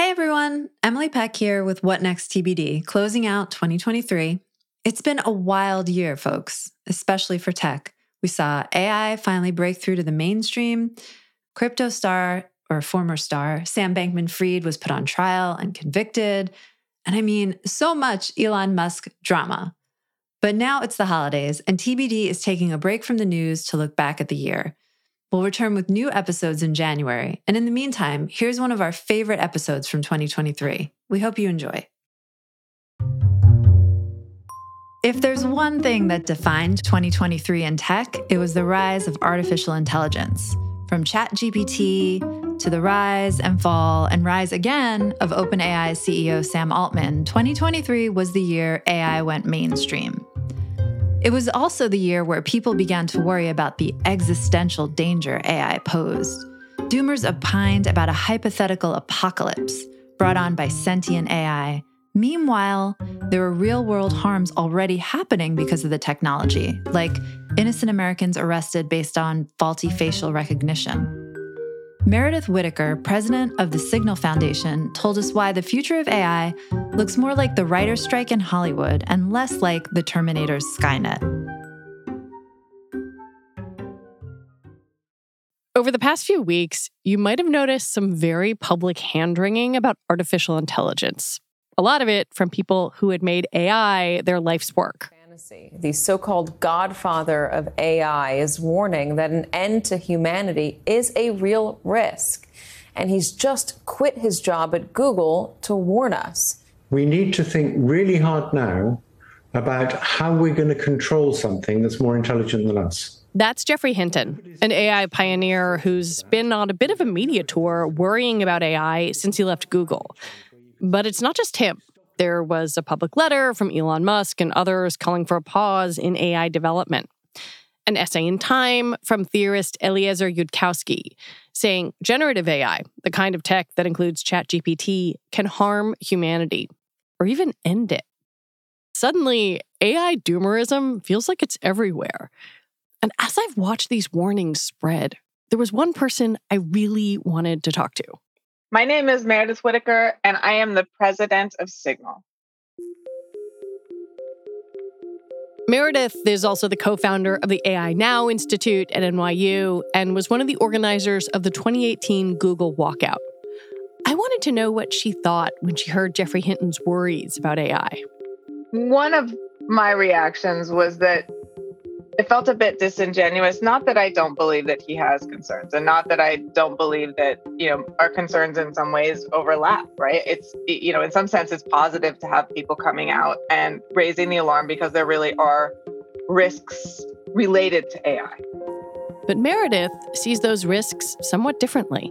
Hey everyone, Emily Peck here with What Next TBD, closing out 2023. It's been a wild year, folks, especially for tech. We saw AI finally break through to the mainstream. Crypto star, or former star, Sam Bankman Fried was put on trial and convicted. And I mean, so much Elon Musk drama. But now it's the holidays, and TBD is taking a break from the news to look back at the year. We'll return with new episodes in January. And in the meantime, here's one of our favorite episodes from 2023. We hope you enjoy. If there's one thing that defined 2023 in tech, it was the rise of artificial intelligence. From ChatGPT to the rise and fall and rise again of OpenAI CEO Sam Altman, 2023 was the year AI went mainstream. It was also the year where people began to worry about the existential danger AI posed. Doomers opined about a hypothetical apocalypse brought on by sentient AI. Meanwhile, there were real world harms already happening because of the technology, like innocent Americans arrested based on faulty facial recognition. Meredith Whittaker, president of the Signal Foundation, told us why the future of AI looks more like the writer's strike in Hollywood and less like the Terminator's Skynet. Over the past few weeks, you might have noticed some very public hand wringing about artificial intelligence. A lot of it from people who had made AI their life's work. The so called godfather of AI is warning that an end to humanity is a real risk. And he's just quit his job at Google to warn us. We need to think really hard now about how we're going to control something that's more intelligent than us. That's Geoffrey Hinton, an AI pioneer who's been on a bit of a media tour worrying about AI since he left Google. But it's not just him. There was a public letter from Elon Musk and others calling for a pause in AI development. An essay in Time from theorist Eliezer Yudkowsky saying generative AI, the kind of tech that includes ChatGPT, can harm humanity or even end it. Suddenly, AI doomerism feels like it's everywhere. And as I've watched these warnings spread, there was one person I really wanted to talk to. My name is Meredith Whittaker, and I am the president of Signal. Meredith is also the co founder of the AI Now Institute at NYU and was one of the organizers of the 2018 Google walkout. Wanted to know what she thought when she heard Geoffrey Hinton's worries about AI. One of my reactions was that it felt a bit disingenuous. Not that I don't believe that he has concerns, and not that I don't believe that you know our concerns in some ways overlap. Right? It's you know in some sense it's positive to have people coming out and raising the alarm because there really are risks related to AI. But Meredith sees those risks somewhat differently.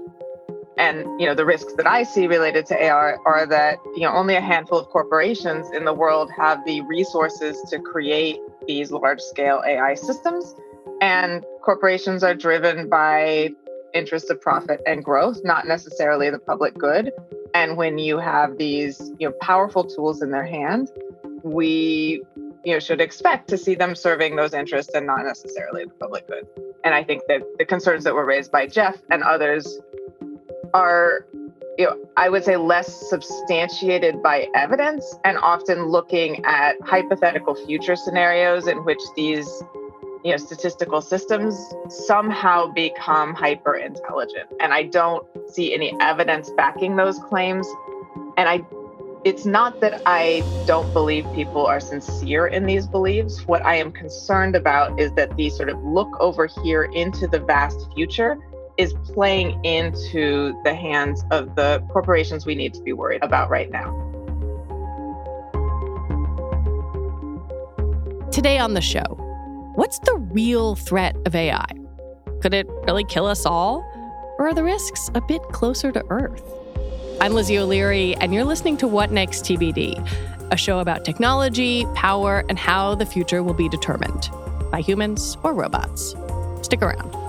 And you know the risks that I see related to AI are that you know only a handful of corporations in the world have the resources to create these large scale AI systems. And corporations are driven by interests of profit and growth, not necessarily the public good. And when you have these you know, powerful tools in their hand, we you know, should expect to see them serving those interests and not necessarily the public good. And I think that the concerns that were raised by Geoff and others are you know, I would say less substantiated by evidence and often looking at hypothetical future scenarios in which these you know statistical systems somehow become hyper intelligent and i don't see any evidence backing those claims. And i it's not that i don't believe people are sincere in these beliefs. What i am concerned about is that these sort of look over here into the vast future is playing into the hands of the corporations we need to be worried about right now. Today on the show, what's the real threat of AI? Could it really kill us all? Or are the risks a bit closer to Earth? I'm Lizzie O'Leary, and you're listening to What Next TBD, a show about technology, power, and how the future will be determined by humans or robots. Stick around.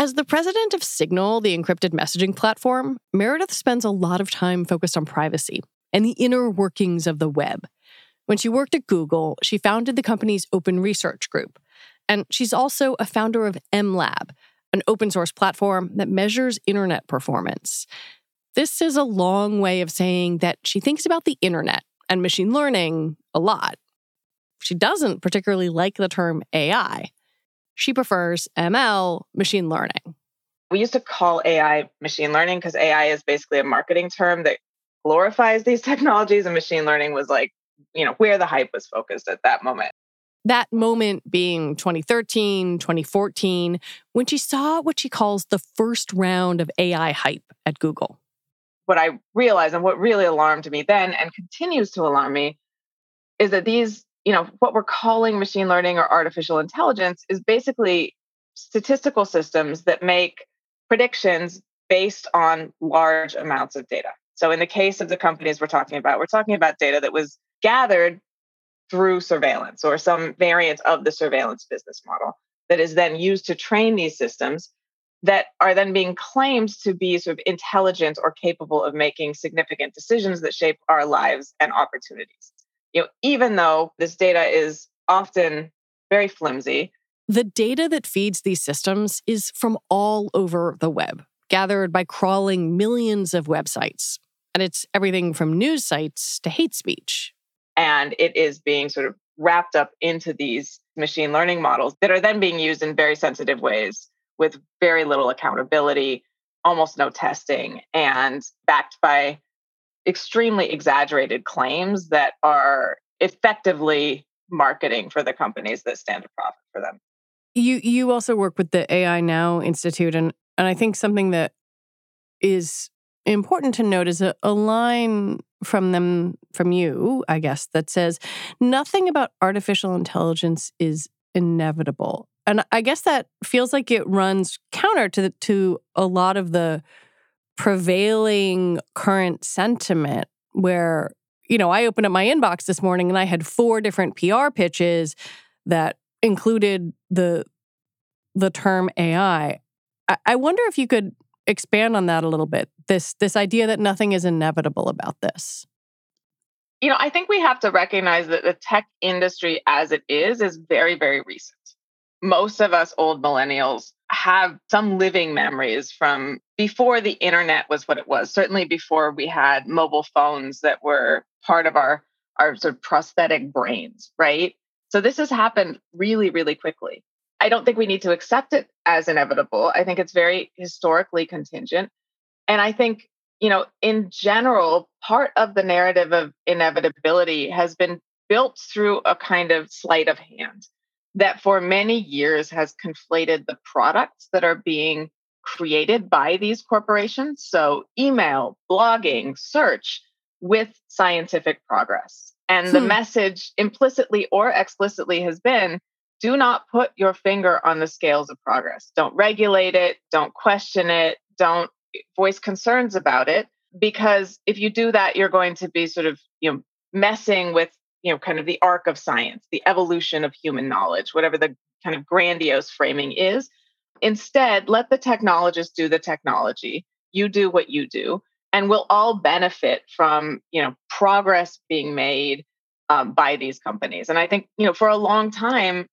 As the president of Signal, the encrypted messaging platform, Meredith spends a lot of time focused on privacy and the inner workings of the web. When she worked at Google, she founded the company's open research group. And she's also a founder of MLab, an open source platform that measures internet performance. This is a long way of saying that she thinks about the internet and machine learning a lot. She doesn't particularly like the term AI. She prefers ML, machine learning. We used to call AI machine learning because AI is basically a marketing term that glorifies these technologies, and machine learning was like, you know, where the hype was focused at that moment. That moment being 2013, 2014, when she saw what she calls the first round of AI hype at Google what I realized and what really alarmed me then and continues to alarm me is that these, you know, what we're calling machine learning or artificial intelligence is basically statistical systems that make predictions based on large amounts of data. So in the case of the companies we're talking about, we're talking about data that was gathered through surveillance or some variant of the surveillance business model that is then used to train these systems that are then being claimed to be sort of intelligent or capable of making significant decisions that shape our lives and opportunities. You know, even though this data is often very flimsy, the data that feeds these systems is from all over the web, gathered by crawling millions of websites. And it's everything from news sites to hate speech. And it is being sort of wrapped up into these machine learning models that are then being used in very sensitive ways with very little accountability, almost no testing, and backed by extremely exaggerated claims that are effectively marketing for the companies that stand to profit for them. You you also work with the AI Now Institute and and I think something that is important to note is a, a line from them from you, I guess, that says nothing about artificial intelligence is inevitable and I guess that feels like it runs counter to to a lot of the prevailing current sentiment where you know I opened up my inbox this morning and I had four different PR pitches that included the the term AI. I, I wonder if you could expand on that a little bit. This this idea that nothing is inevitable about this. You know, I think we have to recognize that the tech industry as it is is very very recent most of us old millennials have some living memories from before the internet was what it was certainly before we had mobile phones that were part of our our sort of prosthetic brains right? So this has happened really really quickly. I don't think we need to accept it as inevitable. I think it's very historically contingent. And i think you know in general part of the narrative of inevitability has been built through a kind of sleight of hand that for many years has conflated the products that are being created by these corporations. So, email, blogging, search with scientific progress. And hmm. the message implicitly or explicitly has been do not put your finger on the scales of progress. Don't regulate it, don't question it, don't voice concerns about it because if you do that you're going to be sort of, you know, messing with, you know, kind of the arc of science, the evolution of human knowledge, whatever the kind of grandiose framing is. Instead, let the technologists do the technology. You do what you do and we'll all benefit from, you know, progress being made um, by these companies. And I think, you know, for a long time,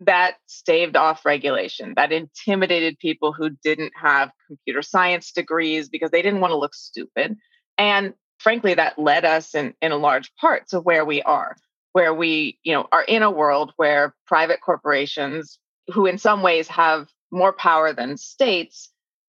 that staved off regulation, that intimidated people who didn't have computer science degrees because they didn't want to look stupid. And frankly, that led us in, in a large part to where we are, where we, you know, are in a world where private corporations, who in some ways have more power than states,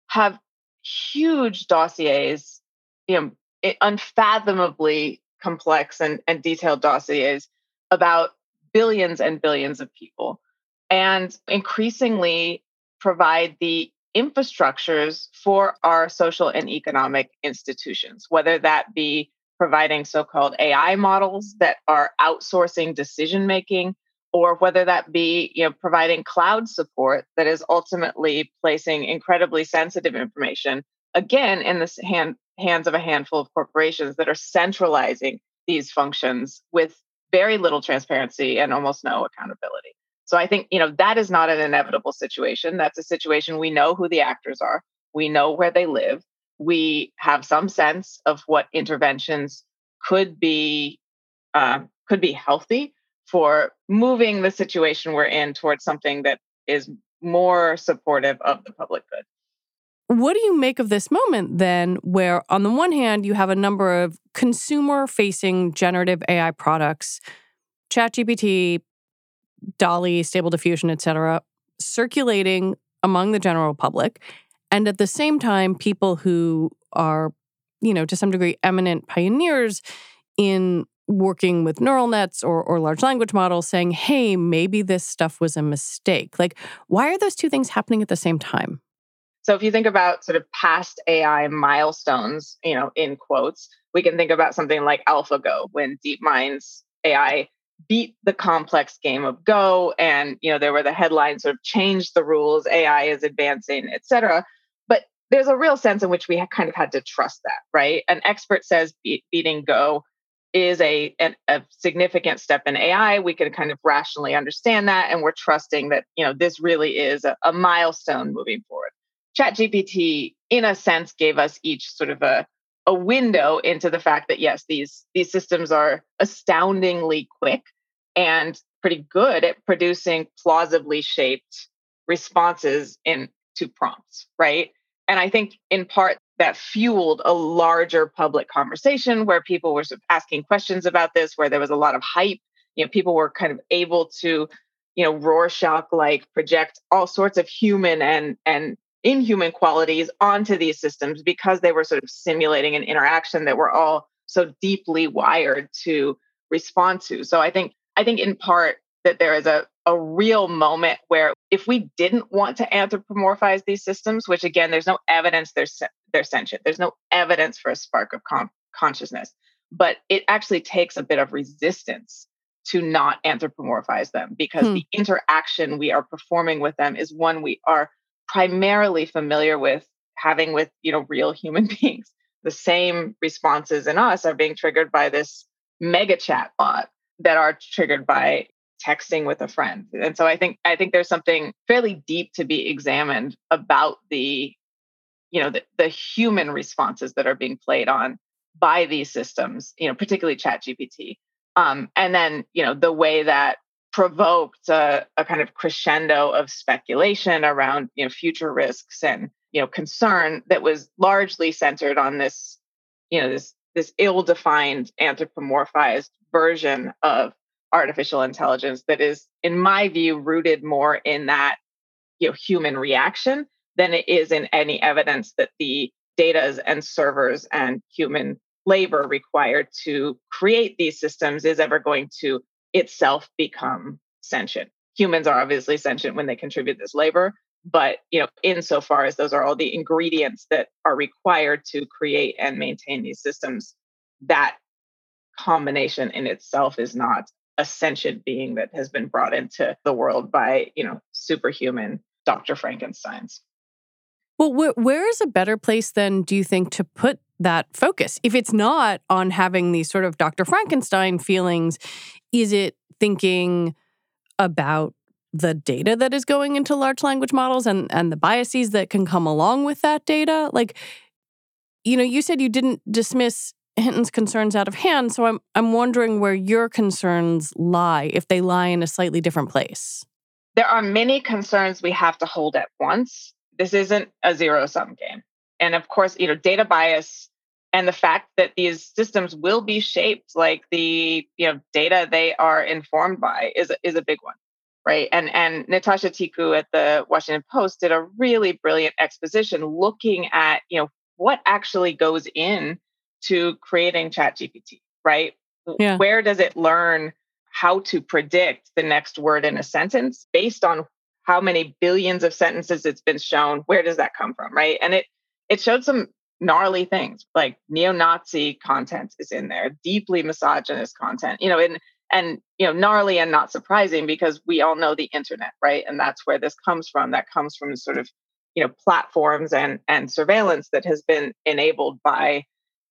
have huge dossiers, you know, unfathomably complex and, and detailed dossiers about billions and billions of people and increasingly provide the infrastructures for our social and economic institutions, whether that be providing so called AI models that are outsourcing decision making, or whether that be you know, providing cloud support that is ultimately placing incredibly sensitive information, again, in the hand, hands of a handful of corporations that are centralizing these functions with very little transparency and almost no accountability. So I think, you know, that is not an inevitable situation. That's a situation we know who the actors are, we know where they live, we have some sense of what interventions could be uh, could be healthy for moving the situation we're in towards something that is more supportive of the public good. What do you make of this moment then, where on the one hand, you have a number of consumer facing generative AI products, ChatGPT, DALL-E, Stable Diffusion, et cetera, circulating among the general public. And at the same time, people who are, you know, to some degree, eminent pioneers in working with neural nets or, or large language models saying, hey, maybe this stuff was a mistake. Like, why are those two things happening at the same time? So if you think about sort of past AI milestones, you know, in quotes, we can think about something like AlphaGo when DeepMind's AI beat the complex game of go and you know there were the headlines sort of change the rules ai is advancing et cetera. But there's a real sense in which we kind of had to trust that right? An expert says be- beating go is a, an, a significant step in ai we can kind of rationally understand that and we're trusting that you know this really is a, a milestone moving forward. ChatGPT, in a sense, gave us each sort of a a window into the fact that yes, these these systems are astoundingly quick and pretty good at producing plausibly shaped responses in to prompts, right? And I think in part that fueled a larger public conversation where people were sort of asking questions about this, where there was a lot of hype. You know, people were kind of able to, you know, Rorschach like project all sorts of human and and inhuman qualities onto these systems because they were sort of simulating an interaction that we're all so deeply wired to respond to. So I think I think in part that there is a a real moment where if we didn't want to anthropomorphize these systems, which again, there's no evidence they're they're sentient. There's no evidence for a spark of consciousness, but it actually takes a bit of resistance to not anthropomorphize them because hmm. the interaction we are performing with them is one we are primarily familiar with having with you know real human beings. The same responses in us are being triggered by this mega chat bot that are triggered by texting with a friend. And so i think i think there's something fairly deep to be examined about the you know the, the human responses that are being played on by these systems you know particularly chat gpt um, and then you know the way that provoked a, a, kind of crescendo of speculation around you know future risks and you know concern that was largely centered on this you know this this ill-defined anthropomorphized version of artificial intelligence that is in my view rooted more in that you know human reaction than it is in any evidence that the data and servers and human labor required to create these systems is ever going to itself become sentient. Humans are obviously sentient when they contribute this labor, but you know, insofar as those are all the ingredients that are required to create and maintain these systems, that combination in itself is not a sentient being that has been brought into the world by, you know, superhuman Dr. Frankenstein's. Well, wh- where is a better place then, do you think, to put that focus? If it's not on having these sort of Dr. Frankenstein feelings, is it thinking about the data that is going into large language models and, and the biases that can come along with that data? Like, you know, you said you didn't dismiss Hinton's concerns out of hand. So I'm I'm wondering where your concerns lie, if they lie in a slightly different place. There are many concerns we have to hold at once. This isn't a zero sum game. And of course, you know, data bias and the fact that these systems will be shaped like the you know data they are informed by is is a big one right and and natasha tiku at the washington post did a really brilliant exposition looking at you know what actually goes in to creating chat gpt right yeah. where does it learn how to predict the next word in a sentence based on how many billions of sentences it's been shown where does that come from right and it it showed some gnarly things like neo-Nazi content is in there, deeply misogynist content, you know, and and you know, gnarly and not surprising because we all know the internet, right? And that's where this comes from. That comes from sort of, you know, platforms and and surveillance that has been enabled by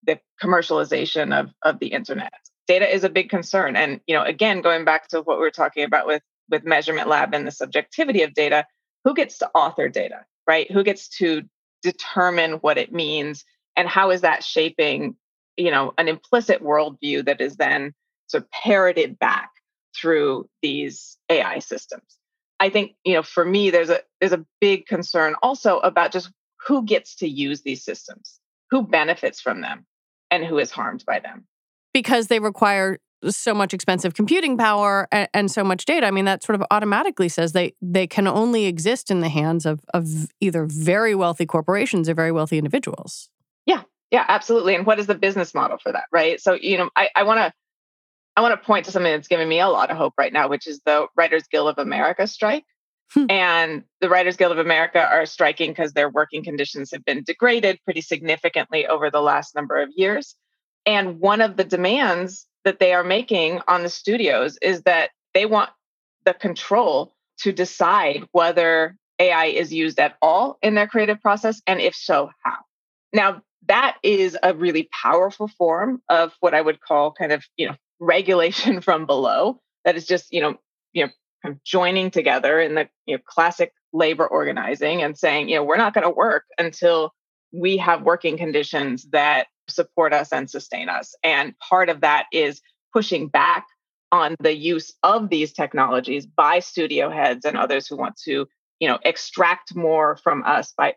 the commercialization of of the internet. Data is a big concern. And, you know, again, going back to what we were talking about with with measurement lab and the subjectivity of data, who gets to author data, right? Who gets to determine what it means and how is that shaping you know an implicit worldview that is then sort of parroted back through these ai systems i think you know for me there's a there's a big concern also about just who gets to use these systems who benefits from them and who is harmed by them because they require so much expensive computing power and, and, so much data. I mean, that sort of automatically says they they can only exist in the hands of of either very wealthy corporations or very wealthy individuals. Yeah, yeah, absolutely. And what is the business model for that, right? So, you know, I want to I want to point to something that's giving me a lot of hope right now, which is the Writers Guild of America strike. Hmm. And the Writers Guild of America are striking because their working conditions have been degraded pretty significantly over the last number of years. And one of the demands that they are making on the studios is that they want the control to decide whether AI is used at all in their creative process, and if so, how. Now, that is a really powerful form of what I would call kind of, you know, regulation from below. That is just, you know, you know, kind of joining together in the you know, classic labor organizing and saying, you know, we're not going to work until we have working conditions that support us and sustain us. And part of that is pushing back on the use of these technologies by studio heads and others who want to, you know, extract more from us by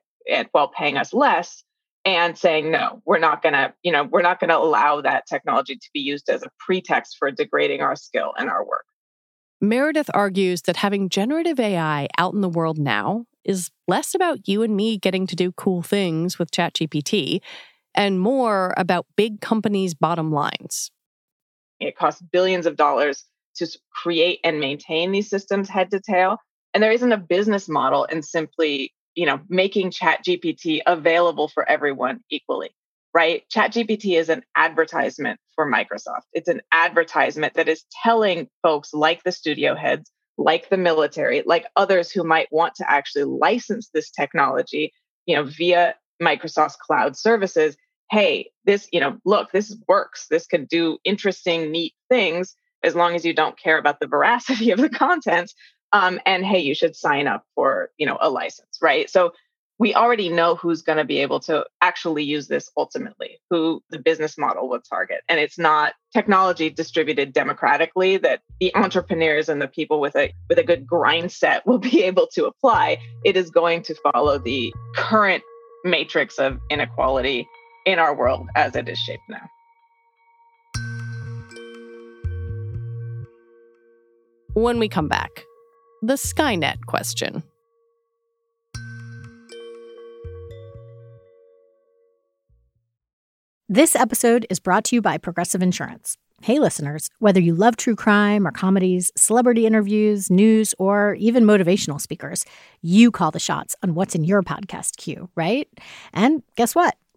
while paying us less and saying no we're not going to you know we're not going to allow that technology to be used as a pretext for degrading our skill and our work meredith argues that having generative ai out in the world now is less about you and me getting to do cool things with chatgpt and more about big companies' bottom lines. It costs billions of dollars to create and maintain these systems head to tail. And there isn't a business model in simply, you know, making Chat GPT available for everyone equally, right? Chat GPT is an advertisement for Microsoft. It's an advertisement that is telling folks like the studio heads, like the military, like others who might want to actually license this technology, you know, via Microsoft's cloud services hey, this, you know, look, this works. This can do interesting, neat things as long as you don't care about the veracity of the content. Um, and hey, you should sign up for, you know, a license, right? So we already know who's going to be able to actually use this ultimately, who the business model will target. And it's not technology distributed democratically that the entrepreneurs and the people with a with a good grind set will be able to apply. It is going to follow the current matrix of inequality in our world as it is shaped now. When we come back, the Skynet question. This episode is brought to you by Progressive Insurance. Hey, listeners, whether you love true crime or comedies, celebrity interviews, news, or even motivational speakers, you call the shots on what's in your podcast queue, right? And guess what?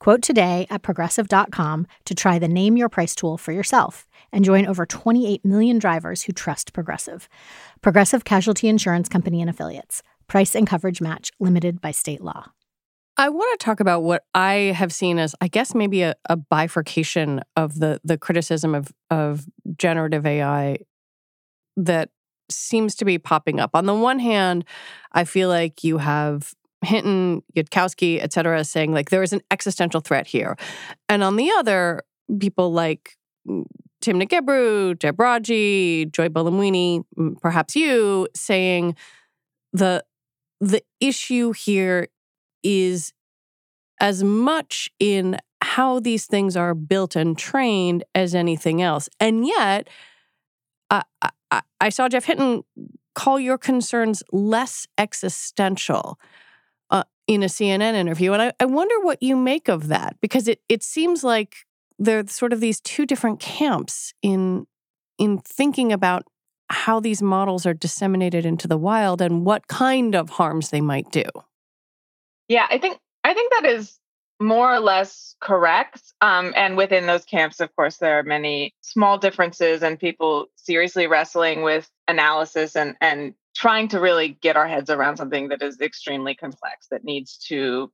Quote today at progressive.com to try the Name Your Price tool for yourself and join over 28 million drivers who trust Progressive. Progressive Casualty Insurance Company and Affiliates. Price and coverage match limited by state law. I want to talk about what I have seen as, I guess, maybe a, a bifurcation of the the criticism of of generative AI that seems to be popping up. On the one hand, I feel like you have Hinton, Yudkowsky, et cetera, saying like there is an existential threat here. And on the other, people like Tim Timnit Gebru, Deb Raji, Joy Buolamwini, mm, perhaps you, saying the the issue here is as much in how these things are built and trained as anything else. And yet, I, I saw Geoff Hinton call your concerns less existential in a CNN interview. And I, I wonder what you make of that because it, it seems like there's sort of these two different camps in in thinking about how these models are disseminated into the wild and what kind of harms they might do. Yeah, I think I think that is more or less correct. Um, and within those camps, of course, there are many small differences and people seriously wrestling with analysis and and trying to really get our heads around something that is extremely complex that needs to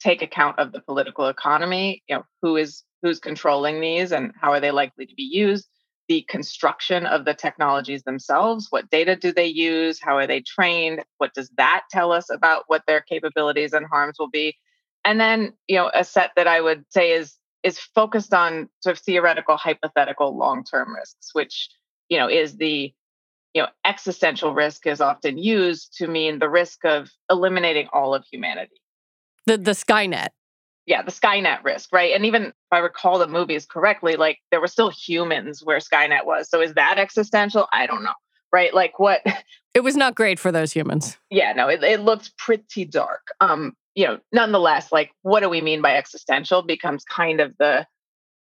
take account of the political economy you know who is who's controlling these and how are they likely to be used the construction of the technologies themselves what data do they use how are they trained what does that tell us about what their capabilities and harms will be? And then you know a set that i would say is is focused on sort of theoretical hypothetical long term risks which you know is the you know, existential risk is often used to mean the risk of eliminating all of humanity. The the Skynet. Yeah, the Skynet risk, right? And even if I recall the movies correctly, like there were still humans where Skynet was. So is that existential? I don't know. Right? Like what It was not great for those humans. Yeah, no, it, it looked pretty dark. Um, you know, nonetheless, like what do we mean by existential becomes kind of the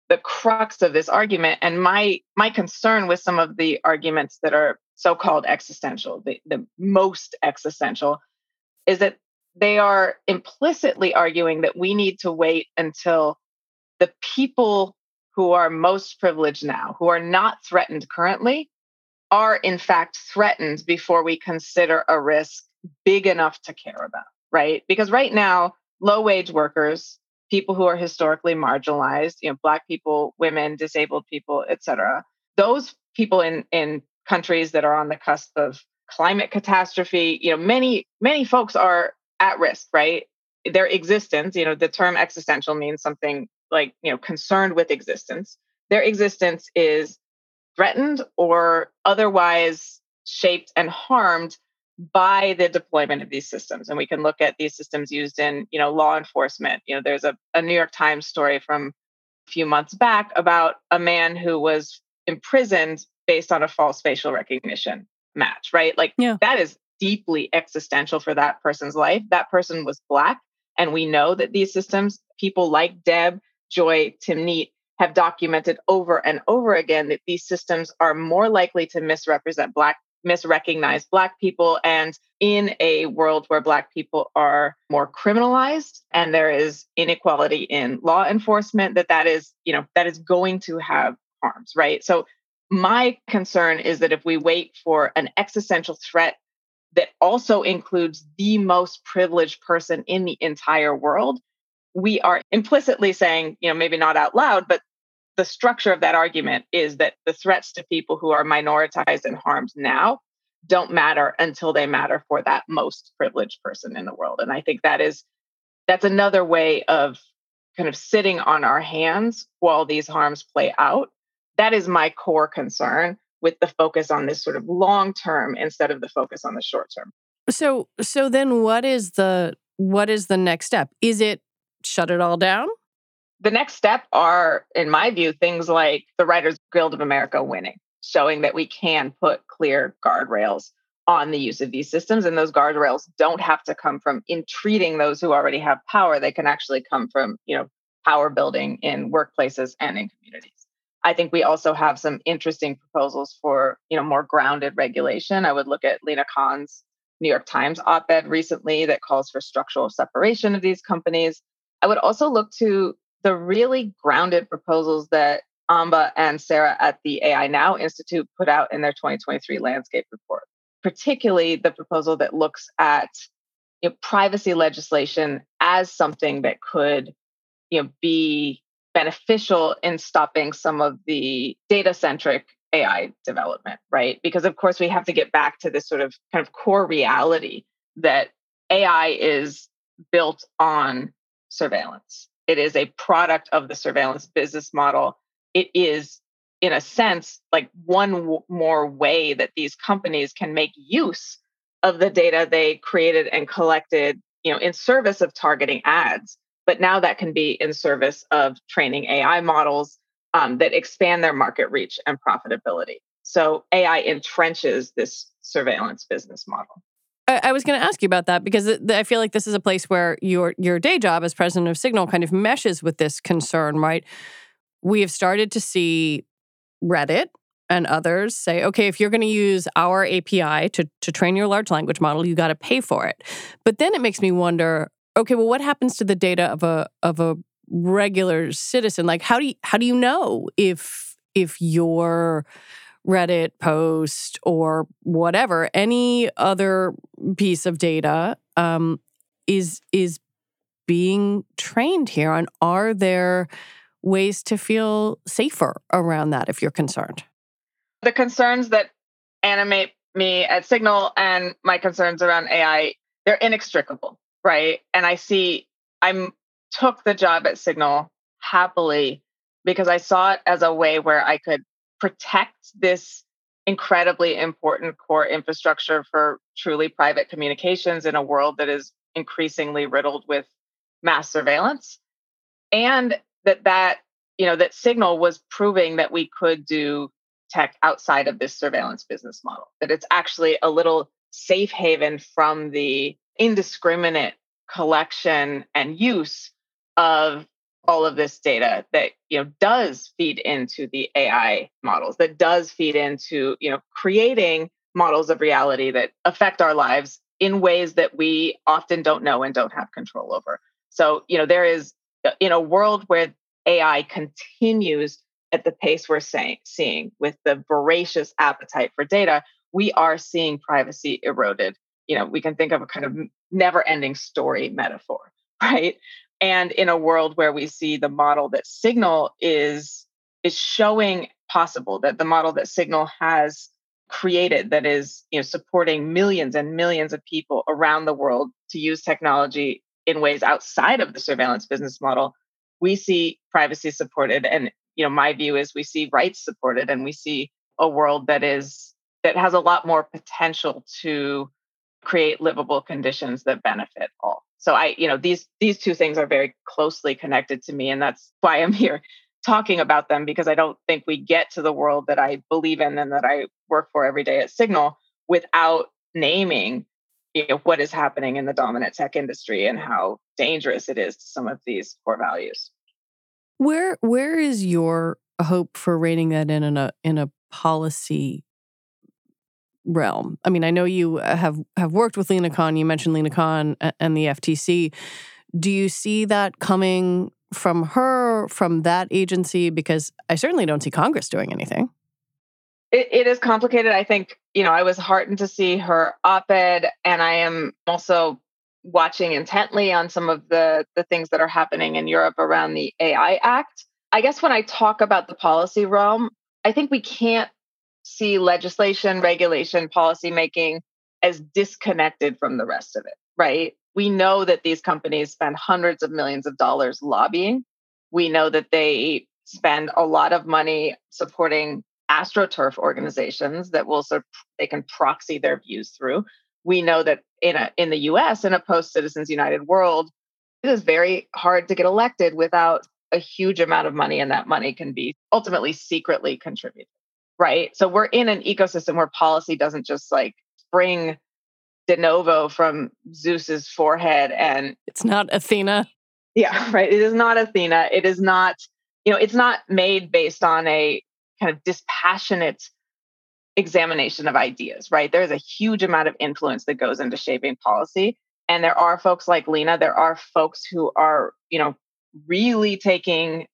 the crux of this argument and my my concern with some of the arguments that are so-called existential the, the most existential is that they are implicitly arguing that we need to wait until the people who are most privileged now who are not threatened currently are in fact threatened before we consider a risk big enough to care about right because right now low wage workers people who are historically marginalized, you know, black people, women, disabled people, et cetera. Those people in in countries that are on the cusp of climate catastrophe, you know, many many folks are at risk, right? Their existence, you know, the term existential means something like, you know, concerned with existence. Their existence is threatened or otherwise shaped and harmed by the deployment of these systems and we can look at these systems used in you know law enforcement you know there's a, a new york times story from a few months back about a man who was imprisoned based on a false facial recognition match right like yeah. that is deeply existential for that person's life that person was black and we know that these systems people like deb joy timnit have documented over and over again that these systems are more likely to misrepresent black misrecognize Black people. And in a world where Black people are more criminalized and there is inequality in law enforcement, that that is, you know, that is going to have harms, right? So my concern is that if we wait for an existential threat that also includes the most privileged person in the entire world, we are implicitly saying, you know, maybe not out loud, but the structure of that argument is that the threats to people who are minoritized and harmed now don't matter until they matter for that most privileged person in the world. And i think that is that's another way of kind of sitting on our hands while these harms play out that is my core concern with the focus on this sort of long term instead of the focus on the short term so so then what is the what is the next step is it shut it all down the next step are, in my view, things like the Writers Guild of America winning, showing that we can put clear guardrails on the use of these systems. And those guardrails don't have to come from entreating those who already have power. They can actually come from, you know, power building in workplaces and in communities. I think we also have some interesting proposals for, you know, more grounded regulation. I would look at Lina Khan's New York Times op-ed recently that calls for structural separation of these companies. I would also look to the really grounded proposals that Amba and Sarah at the AI Now Institute put out in their 2023 landscape report, particularly the proposal that looks at you know, privacy legislation as something that could you know, be beneficial in stopping some of the data centric AI development, right? Because, of course, we have to get back to this sort of kind of core reality that AI is built on surveillance. It is a product of the surveillance business model. It is, in a sense, like one w- more way that these companies can make use of the data they created and collected, you know, in service of targeting ads. But now that can be in service of training AI models um, that expand their market reach and profitability. So AI entrenches this surveillance business model. I, was going to ask you about that because I feel like this is a place where your your day job as president of Signal kind of meshes with this concern, right? We have started to see Reddit and others say, okay, if you're going to use our API to to train your large language model, you got to pay for it. But then it makes me wonder, okay, well, what happens to the data of a of a regular citizen? Like, how do you how do you know if if your Reddit post or whatever, any other piece of data um, is is being trained here and are there ways to feel safer around that if you're concerned? The concerns that animate me at Signal and my concerns around AI, they're inextricable, right? And I see I'm took the job at Signal happily because I saw it as a way where I could protect this incredibly important core infrastructure for truly private communications in a world that is increasingly riddled with mass surveillance and that that you know that signal was proving that we could do tech outside of this surveillance business model that it's actually a little safe haven from the indiscriminate collection and use of all of this data that you know does feed into the AI models that does feed into you know creating models of reality that affect our lives in ways that we often don't know and don't have control over. So you know there is uh, in a world where AI continues at the pace we're saying, seeing with the voracious appetite for data, we are seeing privacy eroded. You know, we can think of a kind of never-ending story metaphor, right? and in a world where we see the model that signal is is showing possible that the model that signal has created that is you know supporting millions and millions of people around the world to use technology in ways outside of the surveillance business model we see privacy supported and you know my view is we see rights supported and we see a world that is that has a lot more potential to create livable conditions that benefit all. So i you know these these two things are very closely connected to me and that's why i'm here talking about them because i don't think we get to the world that i believe in and that i work for every day at signal without naming you know what is happening in the dominant tech industry and how dangerous it is to some of these core values. Where where is your hope for reining that in in a in a policy realm. I mean, I know you uh, have have worked with Lina Khan. You mentioned Lina Khan and the FTC. Do you see that coming from her, from that agency? Because I certainly don't see Congress doing anything. It, it is complicated. I think you know I was heartened to see her op-ed, and I am also watching intently on some of the the things that are happening in Europe around the AI Act. I guess when I talk about the policy realm, I think we can't see legislation, regulation, policymaking as disconnected from the rest of it, right? We know that these companies spend hundreds of millions of dollars lobbying. We know that they spend a lot of money supporting astroturf organizations that will sort of, they can proxy their views through. We know that in a in the US in a post Citizens United world, it is very hard to get elected without a huge amount of money and that money can be ultimately secretly contributed. Right. So we're in an ecosystem where policy doesn't just like spring de novo from Zeus's forehead and it's not Athena. Yeah, right. It is not Athena. It is not, you know, it's not made based on a kind of dispassionate examination of ideas, right? There's a huge amount of influence that goes into shaping policy. And there are folks like Lina, there are folks who are, you know, really taking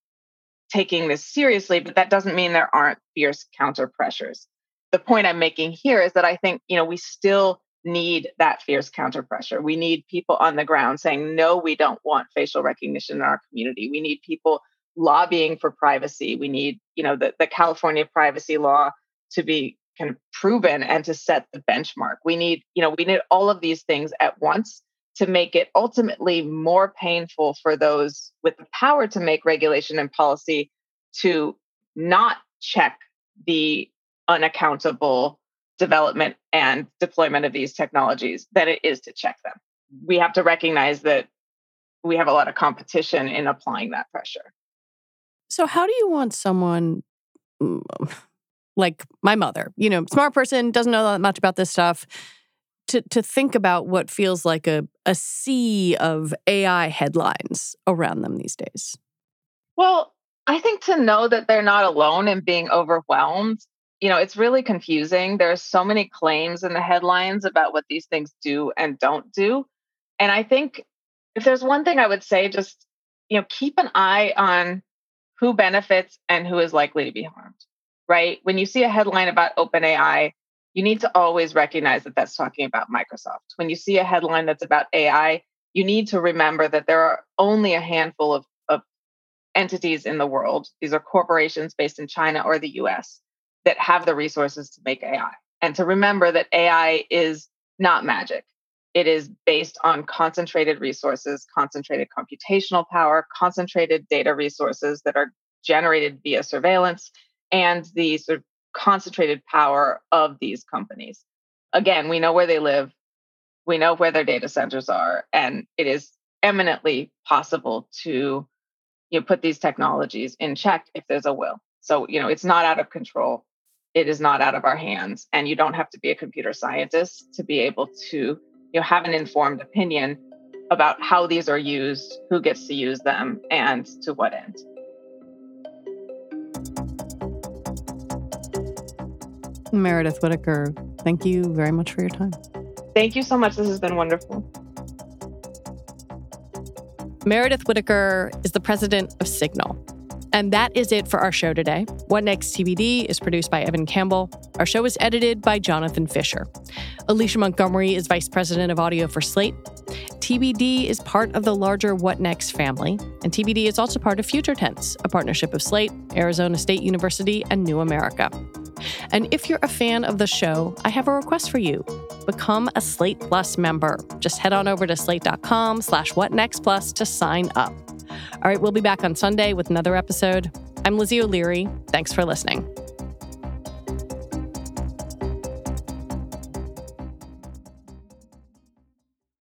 taking this seriously, but that doesn't mean there aren't fierce counter pressures. The point I'm making here is that I think, you know, we still need that fierce counter pressure. We need people on the ground saying, no, we don't want facial recognition in our community. We need people lobbying for privacy. We need, you know, the, the California privacy law to be kind of proven and to set the benchmark. We need, you know, we need all of these things at once to make it ultimately more painful for those with the power to make regulation and policy to not check the unaccountable development and deployment of these technologies than it is to check them. We have to recognize that we have a lot of competition in applying that pressure. So, how do you want someone like my mother, you know, smart person, doesn't know that much about this stuff, to to think about what feels like a a sea of AI headlines around them these days? Well, I think to know that they're not alone in being overwhelmed, you know, it's really confusing. There are so many claims in the headlines about what these things do and don't do. And I think if there's one thing I would say, just, you know, keep an eye on who benefits and who is likely to be harmed, right? When you see a headline about OpenAI, you need to always recognize that that's talking about Microsoft. When you see a headline that's about AI, you need to remember that there are only a handful of, of entities in the world. These are corporations based in China or the US that have the resources to make AI. And to remember that AI is not magic. It is based on concentrated resources, concentrated computational power, concentrated data resources that are generated via surveillance, and the sort of concentrated power of these companies. Again, we know where they live, we know where their data centers are, and it is eminently possible to you know, put these technologies in check if there's a will. So, you know, it's not out of control. It is not out of our hands. And you don't have to be a computer scientist to be able to, you know, have an informed opinion about how these are used, who gets to use them, and to what end. Meredith Whittaker, thank you very much for your time. Thank you so much. This has been wonderful. Meredith Whittaker is the president of Signal. And that is it for our show today. What Next TBD is produced by Evan Campbell. Our show is edited by Jonathan Fisher. Alicia Montgomery is vice president of audio for Slate. TBD is part of the larger What Next family, and TBD is also part of Future Tense, a partnership of Slate, Arizona State University, and New America. And if you're a fan of the show, I have a request for you. Become a Slate Plus member. Just head on over to slate.com slash whatnextplus to sign up. All right, we'll be back on Sunday with another episode. I'm Lizzie O'Leary. Thanks for listening.